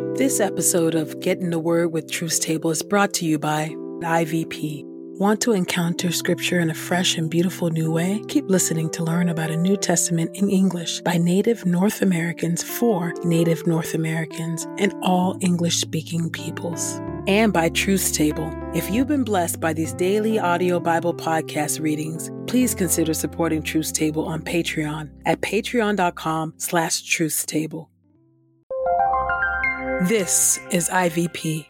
This episode of Get in the Word with Truth's Table is brought to you by IVP. Want to encounter Scripture in a fresh and beautiful new way? Keep listening to learn about a New Testament in English by Native North Americans for Native North Americans and all English speaking peoples. And by Truth's Table. If you've been blessed by these daily audio Bible podcast readings, please consider supporting Truth's Table on Patreon at patreon.com slash truthstable. This is IVP.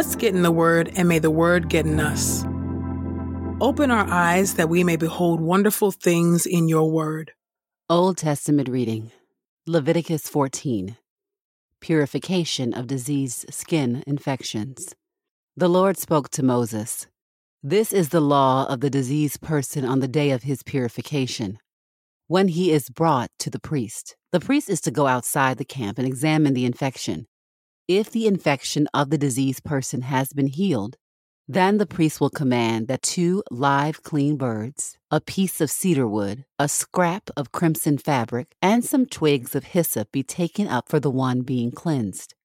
Let's get in the Word, and may the Word get in us. Open our eyes that we may behold wonderful things in your Word. Old Testament reading Leviticus 14 Purification of diseased skin infections. The Lord spoke to Moses This is the law of the diseased person on the day of his purification. When he is brought to the priest, the priest is to go outside the camp and examine the infection. If the infection of the diseased person has been healed, then the priest will command that two live clean birds, a piece of cedar wood, a scrap of crimson fabric, and some twigs of hyssop be taken up for the one being cleansed.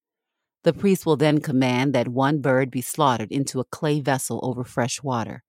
The priest will then command that one bird be slaughtered into a clay vessel over fresh water.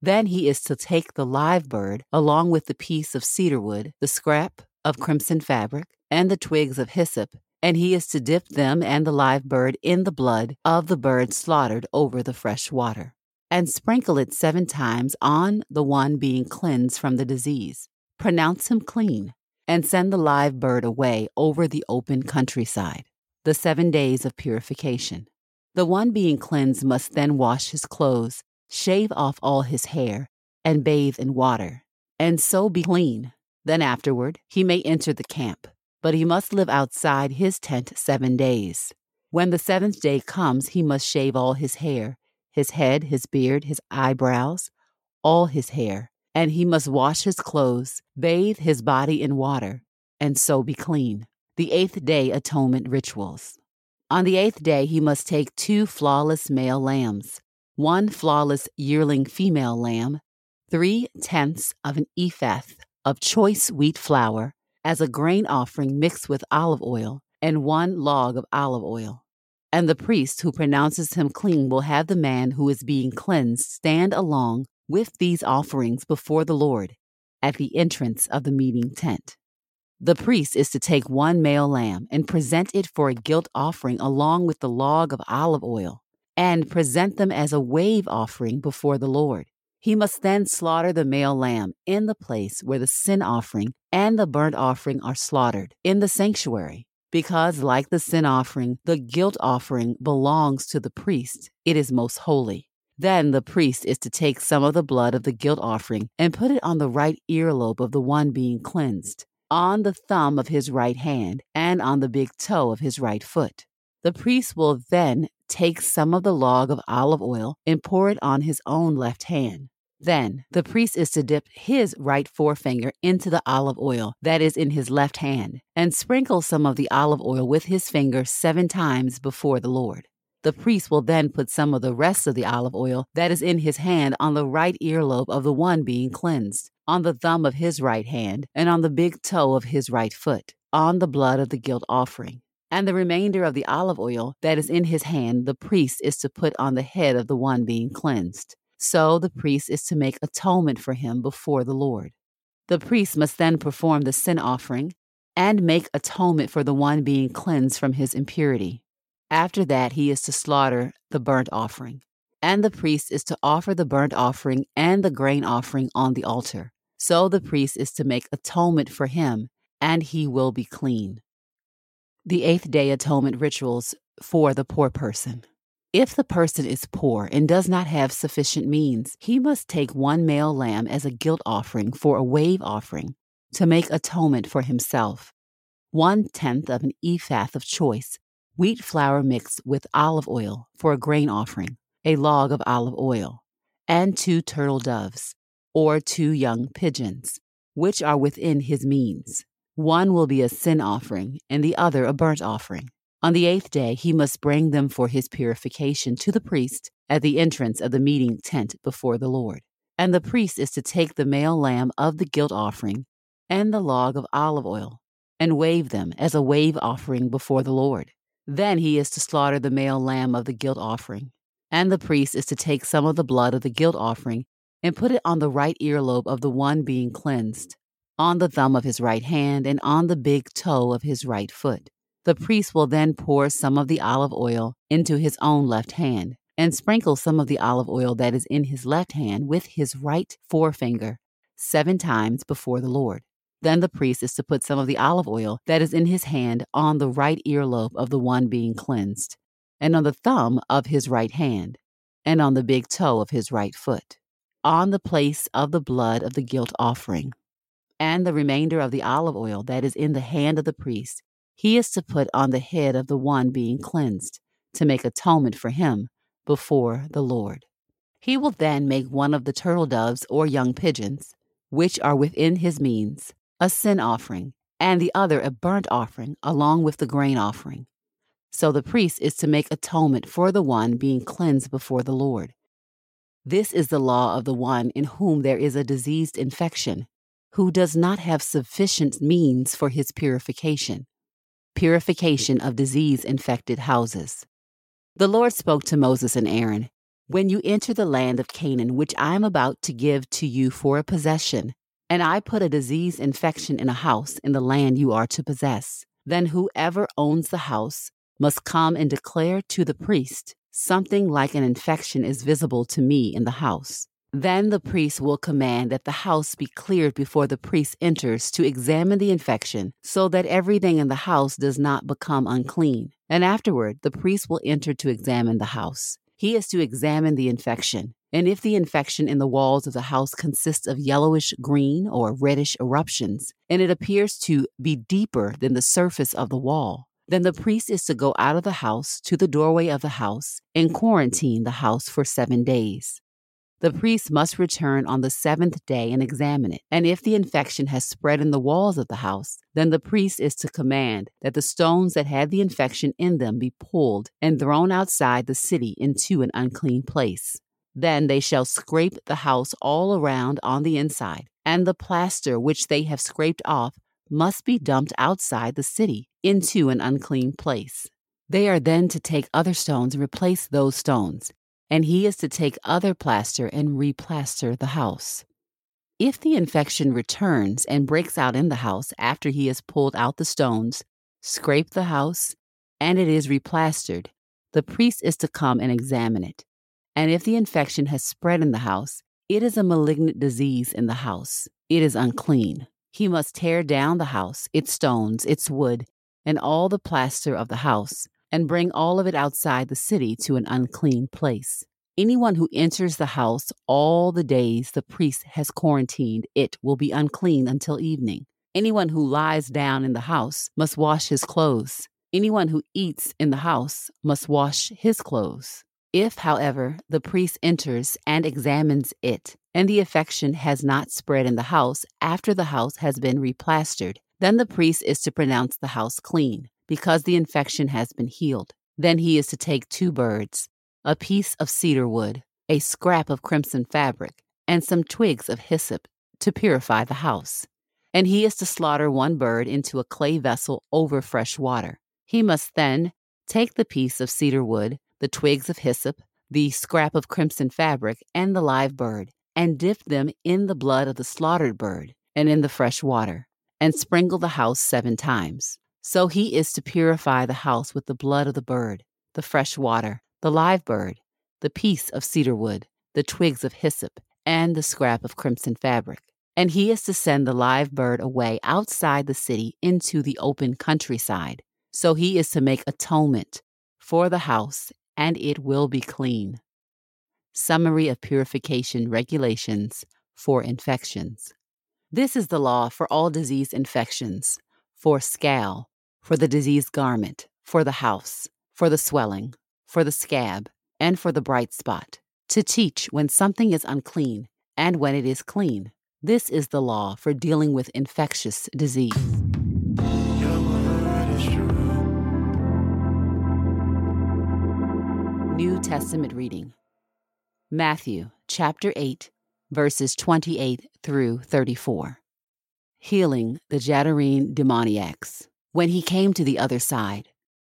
Then he is to take the live bird, along with the piece of cedar wood, the scrap of crimson fabric, and the twigs of hyssop, and he is to dip them and the live bird in the blood of the bird slaughtered over the fresh water, and sprinkle it seven times on the one being cleansed from the disease. Pronounce him clean, and send the live bird away over the open countryside. The seven days of purification. The one being cleansed must then wash his clothes, shave off all his hair, and bathe in water, and so be clean. Then afterward he may enter the camp but he must live outside his tent seven days. When the seventh day comes, he must shave all his hair, his head, his beard, his eyebrows, all his hair, and he must wash his clothes, bathe his body in water, and so be clean. The eighth day atonement rituals. On the eighth day, he must take two flawless male lambs, one flawless yearling female lamb, three tenths of an ephah of choice wheat flour, as a grain offering mixed with olive oil, and one log of olive oil. And the priest who pronounces him clean will have the man who is being cleansed stand along with these offerings before the Lord at the entrance of the meeting tent. The priest is to take one male lamb and present it for a guilt offering along with the log of olive oil, and present them as a wave offering before the Lord. He must then slaughter the male lamb in the place where the sin offering and the burnt offering are slaughtered, in the sanctuary. Because, like the sin offering, the guilt offering belongs to the priest, it is most holy. Then the priest is to take some of the blood of the guilt offering and put it on the right earlobe of the one being cleansed, on the thumb of his right hand, and on the big toe of his right foot. The priest will then take some of the log of olive oil and pour it on his own left hand. Then the priest is to dip his right forefinger into the olive oil that is in his left hand and sprinkle some of the olive oil with his finger seven times before the Lord. The priest will then put some of the rest of the olive oil that is in his hand on the right earlobe of the one being cleansed, on the thumb of his right hand, and on the big toe of his right foot, on the blood of the guilt offering. And the remainder of the olive oil that is in his hand, the priest is to put on the head of the one being cleansed So the priest is to make atonement for him before the Lord. The priest must then perform the sin offering and make atonement for the one being cleansed from his impurity. After that, he is to slaughter the burnt offering. And the priest is to offer the burnt offering and the grain offering on the altar. So the priest is to make atonement for him, and he will be clean. The eighth day atonement rituals for the poor person. If the person is poor and does not have sufficient means, he must take one male lamb as a guilt offering for a wave offering to make atonement for himself. One tenth of an ephah of choice wheat flour mixed with olive oil for a grain offering, a log of olive oil, and two turtle doves, or two young pigeons, which are within his means. One will be a sin offering, and the other a burnt offering. On the eighth day, he must bring them for his purification to the priest at the entrance of the meeting tent before the Lord. And the priest is to take the male lamb of the guilt offering and the log of olive oil and wave them as a wave offering before the Lord. Then he is to slaughter the male lamb of the guilt offering, and the priest is to take some of the blood of the guilt offering and put it on the right earlobe of the one being cleansed, on the thumb of his right hand, and on the big toe of his right foot. The priest will then pour some of the olive oil into his own left hand, and sprinkle some of the olive oil that is in his left hand with his right forefinger seven times before the Lord. Then the priest is to put some of the olive oil that is in his hand on the right earlobe of the one being cleansed, and on the thumb of his right hand, and on the big toe of his right foot, on the place of the blood of the guilt offering. And the remainder of the olive oil that is in the hand of the priest, he is to put on the head of the one being cleansed, to make atonement for him before the Lord. He will then make one of the turtle doves or young pigeons, which are within his means, a sin offering, and the other a burnt offering, along with the grain offering. So the priest is to make atonement for the one being cleansed before the Lord. This is the law of the one in whom there is a diseased infection, who does not have sufficient means for his purification. Purification of disease infected houses. The Lord spoke to Moses and Aaron When you enter the land of Canaan, which I am about to give to you for a possession, and I put a disease infection in a house in the land you are to possess. Then whoever owns the house must come and declare to the priest, Something like an infection is visible to me in the house. Then the priest will command that the house be cleared before the priest enters to examine the infection, so that everything in the house does not become unclean. And afterward, the priest will enter to examine the house. He is to examine the infection. And if the infection in the walls of the house consists of yellowish green or reddish eruptions, and it appears to be deeper than the surface of the wall, then the priest is to go out of the house to the doorway of the house and quarantine the house for seven days. The priest must return on the seventh day and examine it. And if the infection has spread in the walls of the house, then the priest is to command that the stones that had the infection in them be pulled and thrown outside the city into an unclean place. Then they shall scrape the house all around on the inside, and the plaster which they have scraped off must be dumped outside the city into an unclean place. They are then to take other stones and replace those stones and he is to take other plaster and replaster the house. If the infection returns and breaks out in the house after he has pulled out the stones, scrape the house, and it is replastered, the priest is to come and examine it. And if the infection has spread in the house, it is a malignant disease in the house. It is unclean. He must tear down the house, its stones, its wood, and all the plaster of the house, and bring all of it outside the city to an unclean place. Anyone who enters the house all the days the priest has quarantined it will be unclean until evening. Anyone who lies down in the house must wash his clothes. Anyone who eats in the house must wash his clothes. If, however, the priest enters and examines it, and the infection has not spread in the house after the house has been replastered, then the priest is to pronounce the house clean because the infection has been healed. Then he is to take two birds, a piece of cedar wood, a scrap of crimson fabric, and some twigs of hyssop to purify the house. And he is to slaughter one bird into a clay vessel over fresh water. He must then take the piece of cedar wood, the twigs of hyssop, the scrap of crimson fabric, and the live bird, and dip them in the blood of the slaughtered bird and in the fresh water, and sprinkle the house seven times. So he is to purify the house with the blood of the bird, the fresh water, the live bird, the piece of cedar wood, the twigs of hyssop, and the scrap of crimson fabric. And he is to send the live bird away outside the city into the open countryside. So he is to make atonement for the house, and it will be clean. Summary of Purification Regulations for Infections. This is the law for all disease infections, for scale, for the diseased garment, for the house, for the swelling, for the scab, and for the bright spot, to teach when something is unclean and when it is clean. This is the law for dealing with infectious disease. New Testament reading Matthew chapter 8, verses 28 through 34. Healing the Gadarene demoniacs. When he came to the other side,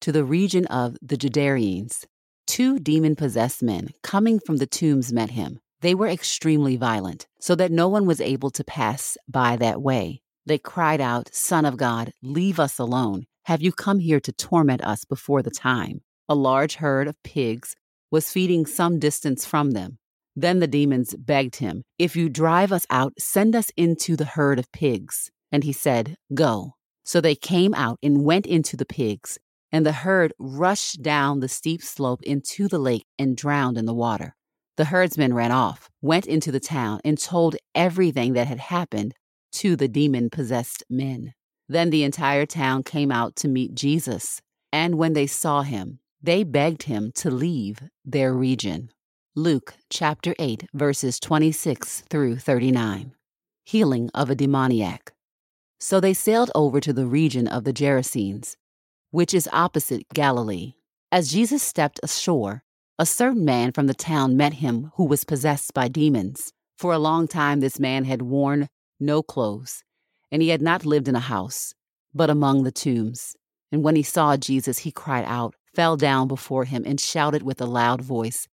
to the region of the Gadarenes, two demon possessed men coming from the tombs met him. They were extremely violent, so that no one was able to pass by that way. They cried out, Son of God, leave us alone. Have you come here to torment us before the time? A large herd of pigs was feeding some distance from them. Then the demons begged him, If you drive us out, send us into the herd of pigs. And he said, Go. So they came out and went into the pigs, and the herd rushed down the steep slope into the lake and drowned in the water. The herdsmen ran off, went into the town, and told everything that had happened to the demon possessed men. Then the entire town came out to meet Jesus, and when they saw him, they begged him to leave their region. Luke chapter 8, verses 26 through 39. Healing of a demoniac. So they sailed over to the region of the Gerasenes, which is opposite Galilee. As Jesus stepped ashore, a certain man from the town met him who was possessed by demons. For a long time, this man had worn no clothes, and he had not lived in a house, but among the tombs. And when he saw Jesus, he cried out, fell down before him, and shouted with a loud voice,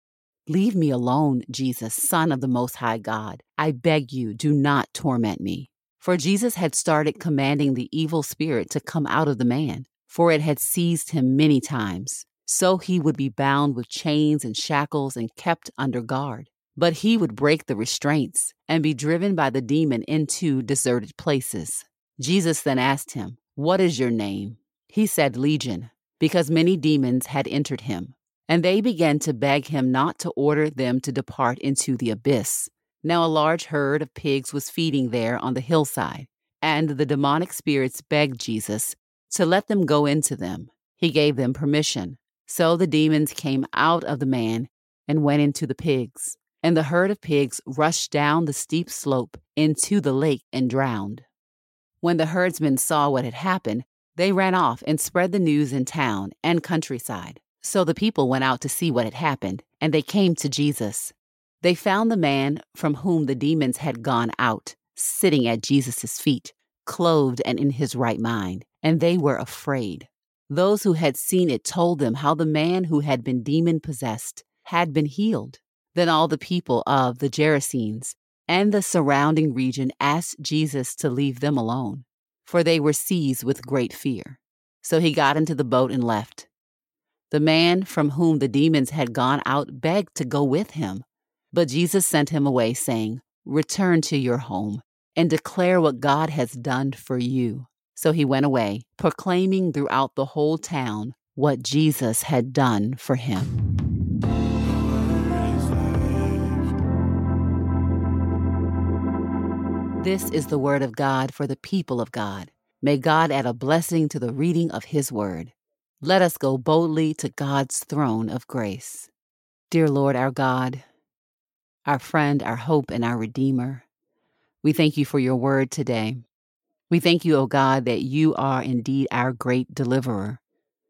Leave me alone, Jesus, Son of the Most High God. I beg you, do not torment me. For Jesus had started commanding the evil spirit to come out of the man, for it had seized him many times. So he would be bound with chains and shackles and kept under guard. But he would break the restraints and be driven by the demon into deserted places. Jesus then asked him, What is your name? He said, Legion, because many demons had entered him. And they began to beg him not to order them to depart into the abyss. Now a large herd of pigs was feeding there on the hillside, and the demonic spirits begged Jesus to let them go into them. He gave them permission. So the demons came out of the man and went into the pigs. And the herd of pigs rushed down the steep slope into the lake and drowned. When the herdsmen saw what had happened, they ran off and spread the news in town and countryside. So the people went out to see what had happened, and they came to Jesus. They found the man from whom the demons had gone out, sitting at Jesus' feet, clothed and in his right mind, and they were afraid. Those who had seen it told them how the man who had been demon possessed had been healed. Then all the people of the Gerasenes and the surrounding region asked Jesus to leave them alone, for they were seized with great fear. So he got into the boat and left. The man from whom the demons had gone out begged to go with him. But Jesus sent him away, saying, Return to your home and declare what God has done for you. So he went away, proclaiming throughout the whole town what Jesus had done for him. This is the word of God for the people of God. May God add a blessing to the reading of his word. Let us go boldly to God's throne of grace. Dear Lord, our God, our friend, our hope, and our Redeemer. We thank you for your word today. We thank you, O God, that you are indeed our great deliverer.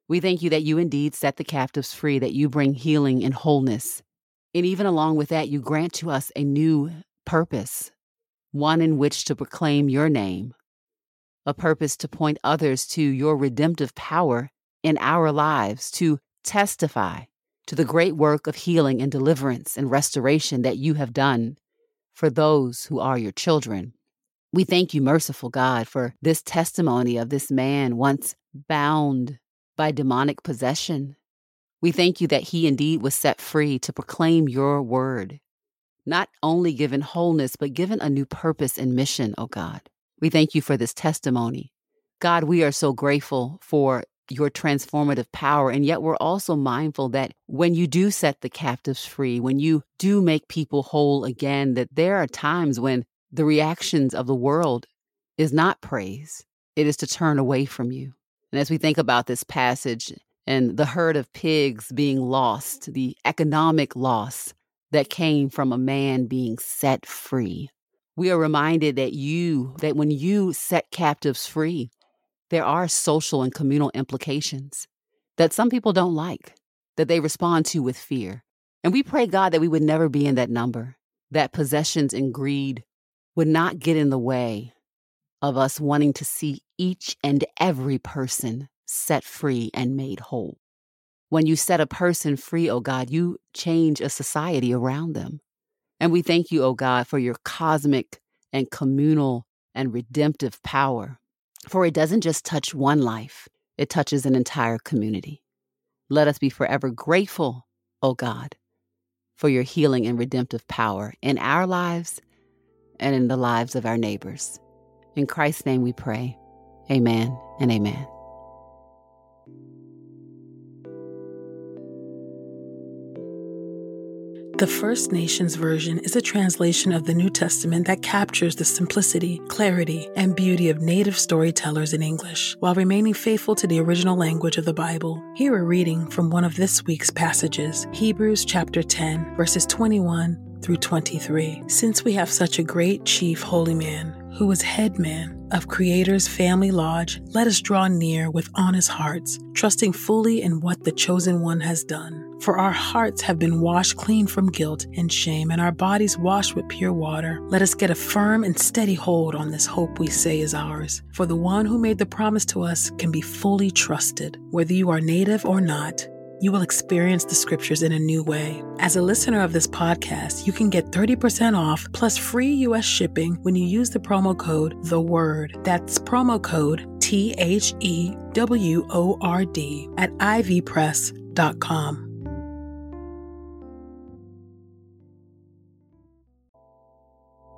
We thank you that you indeed set the captives free, that you bring healing and wholeness. And even along with that, you grant to us a new purpose, one in which to proclaim your name, a purpose to point others to your redemptive power in our lives, to testify to the great work of healing and deliverance and restoration that you have done for those who are your children. We thank you, merciful God, for this testimony of this man once bound by demonic possession. We thank you that he indeed was set free to proclaim your word, not only given wholeness, but given a new purpose and mission, O oh God. We thank you for this testimony. God, we are so grateful for your transformative power. And yet, we're also mindful that when you do set the captives free, when you do make people whole again, that there are times when the reactions of the world is not praise, it is to turn away from you. And as we think about this passage and the herd of pigs being lost, the economic loss that came from a man being set free, we are reminded that you, that when you set captives free, there are social and communal implications that some people don't like, that they respond to with fear. And we pray, God, that we would never be in that number, that possessions and greed would not get in the way of us wanting to see each and every person set free and made whole. When you set a person free, oh God, you change a society around them. And we thank you, oh God, for your cosmic and communal and redemptive power for it doesn't just touch one life, it touches an entire community. Let us be forever grateful, O God, for your healing and redemptive power in our lives and in the lives of our neighbors. In Christ's name we pray. Amen and amen. The First Nations Version is a translation of the New Testament that captures the simplicity, clarity, and beauty of native storytellers in English, while remaining faithful to the original language of the Bible. Here a reading from one of this week's passages, Hebrews chapter 10, verses 21 through 23. Since we have such a great chief holy man, who is head man of Creator's family lodge, let us draw near with honest hearts, trusting fully in what the chosen one has done. For our hearts have been washed clean from guilt and shame, and our bodies washed with pure water. Let us get a firm and steady hold on this hope we say is ours. For the one who made the promise to us can be fully trusted. Whether you are native or not, you will experience the scriptures in a new way. As a listener of this podcast, you can get 30% off plus free US shipping when you use the promo code The Word. That's promo code T H E W O R D at ivpress.com.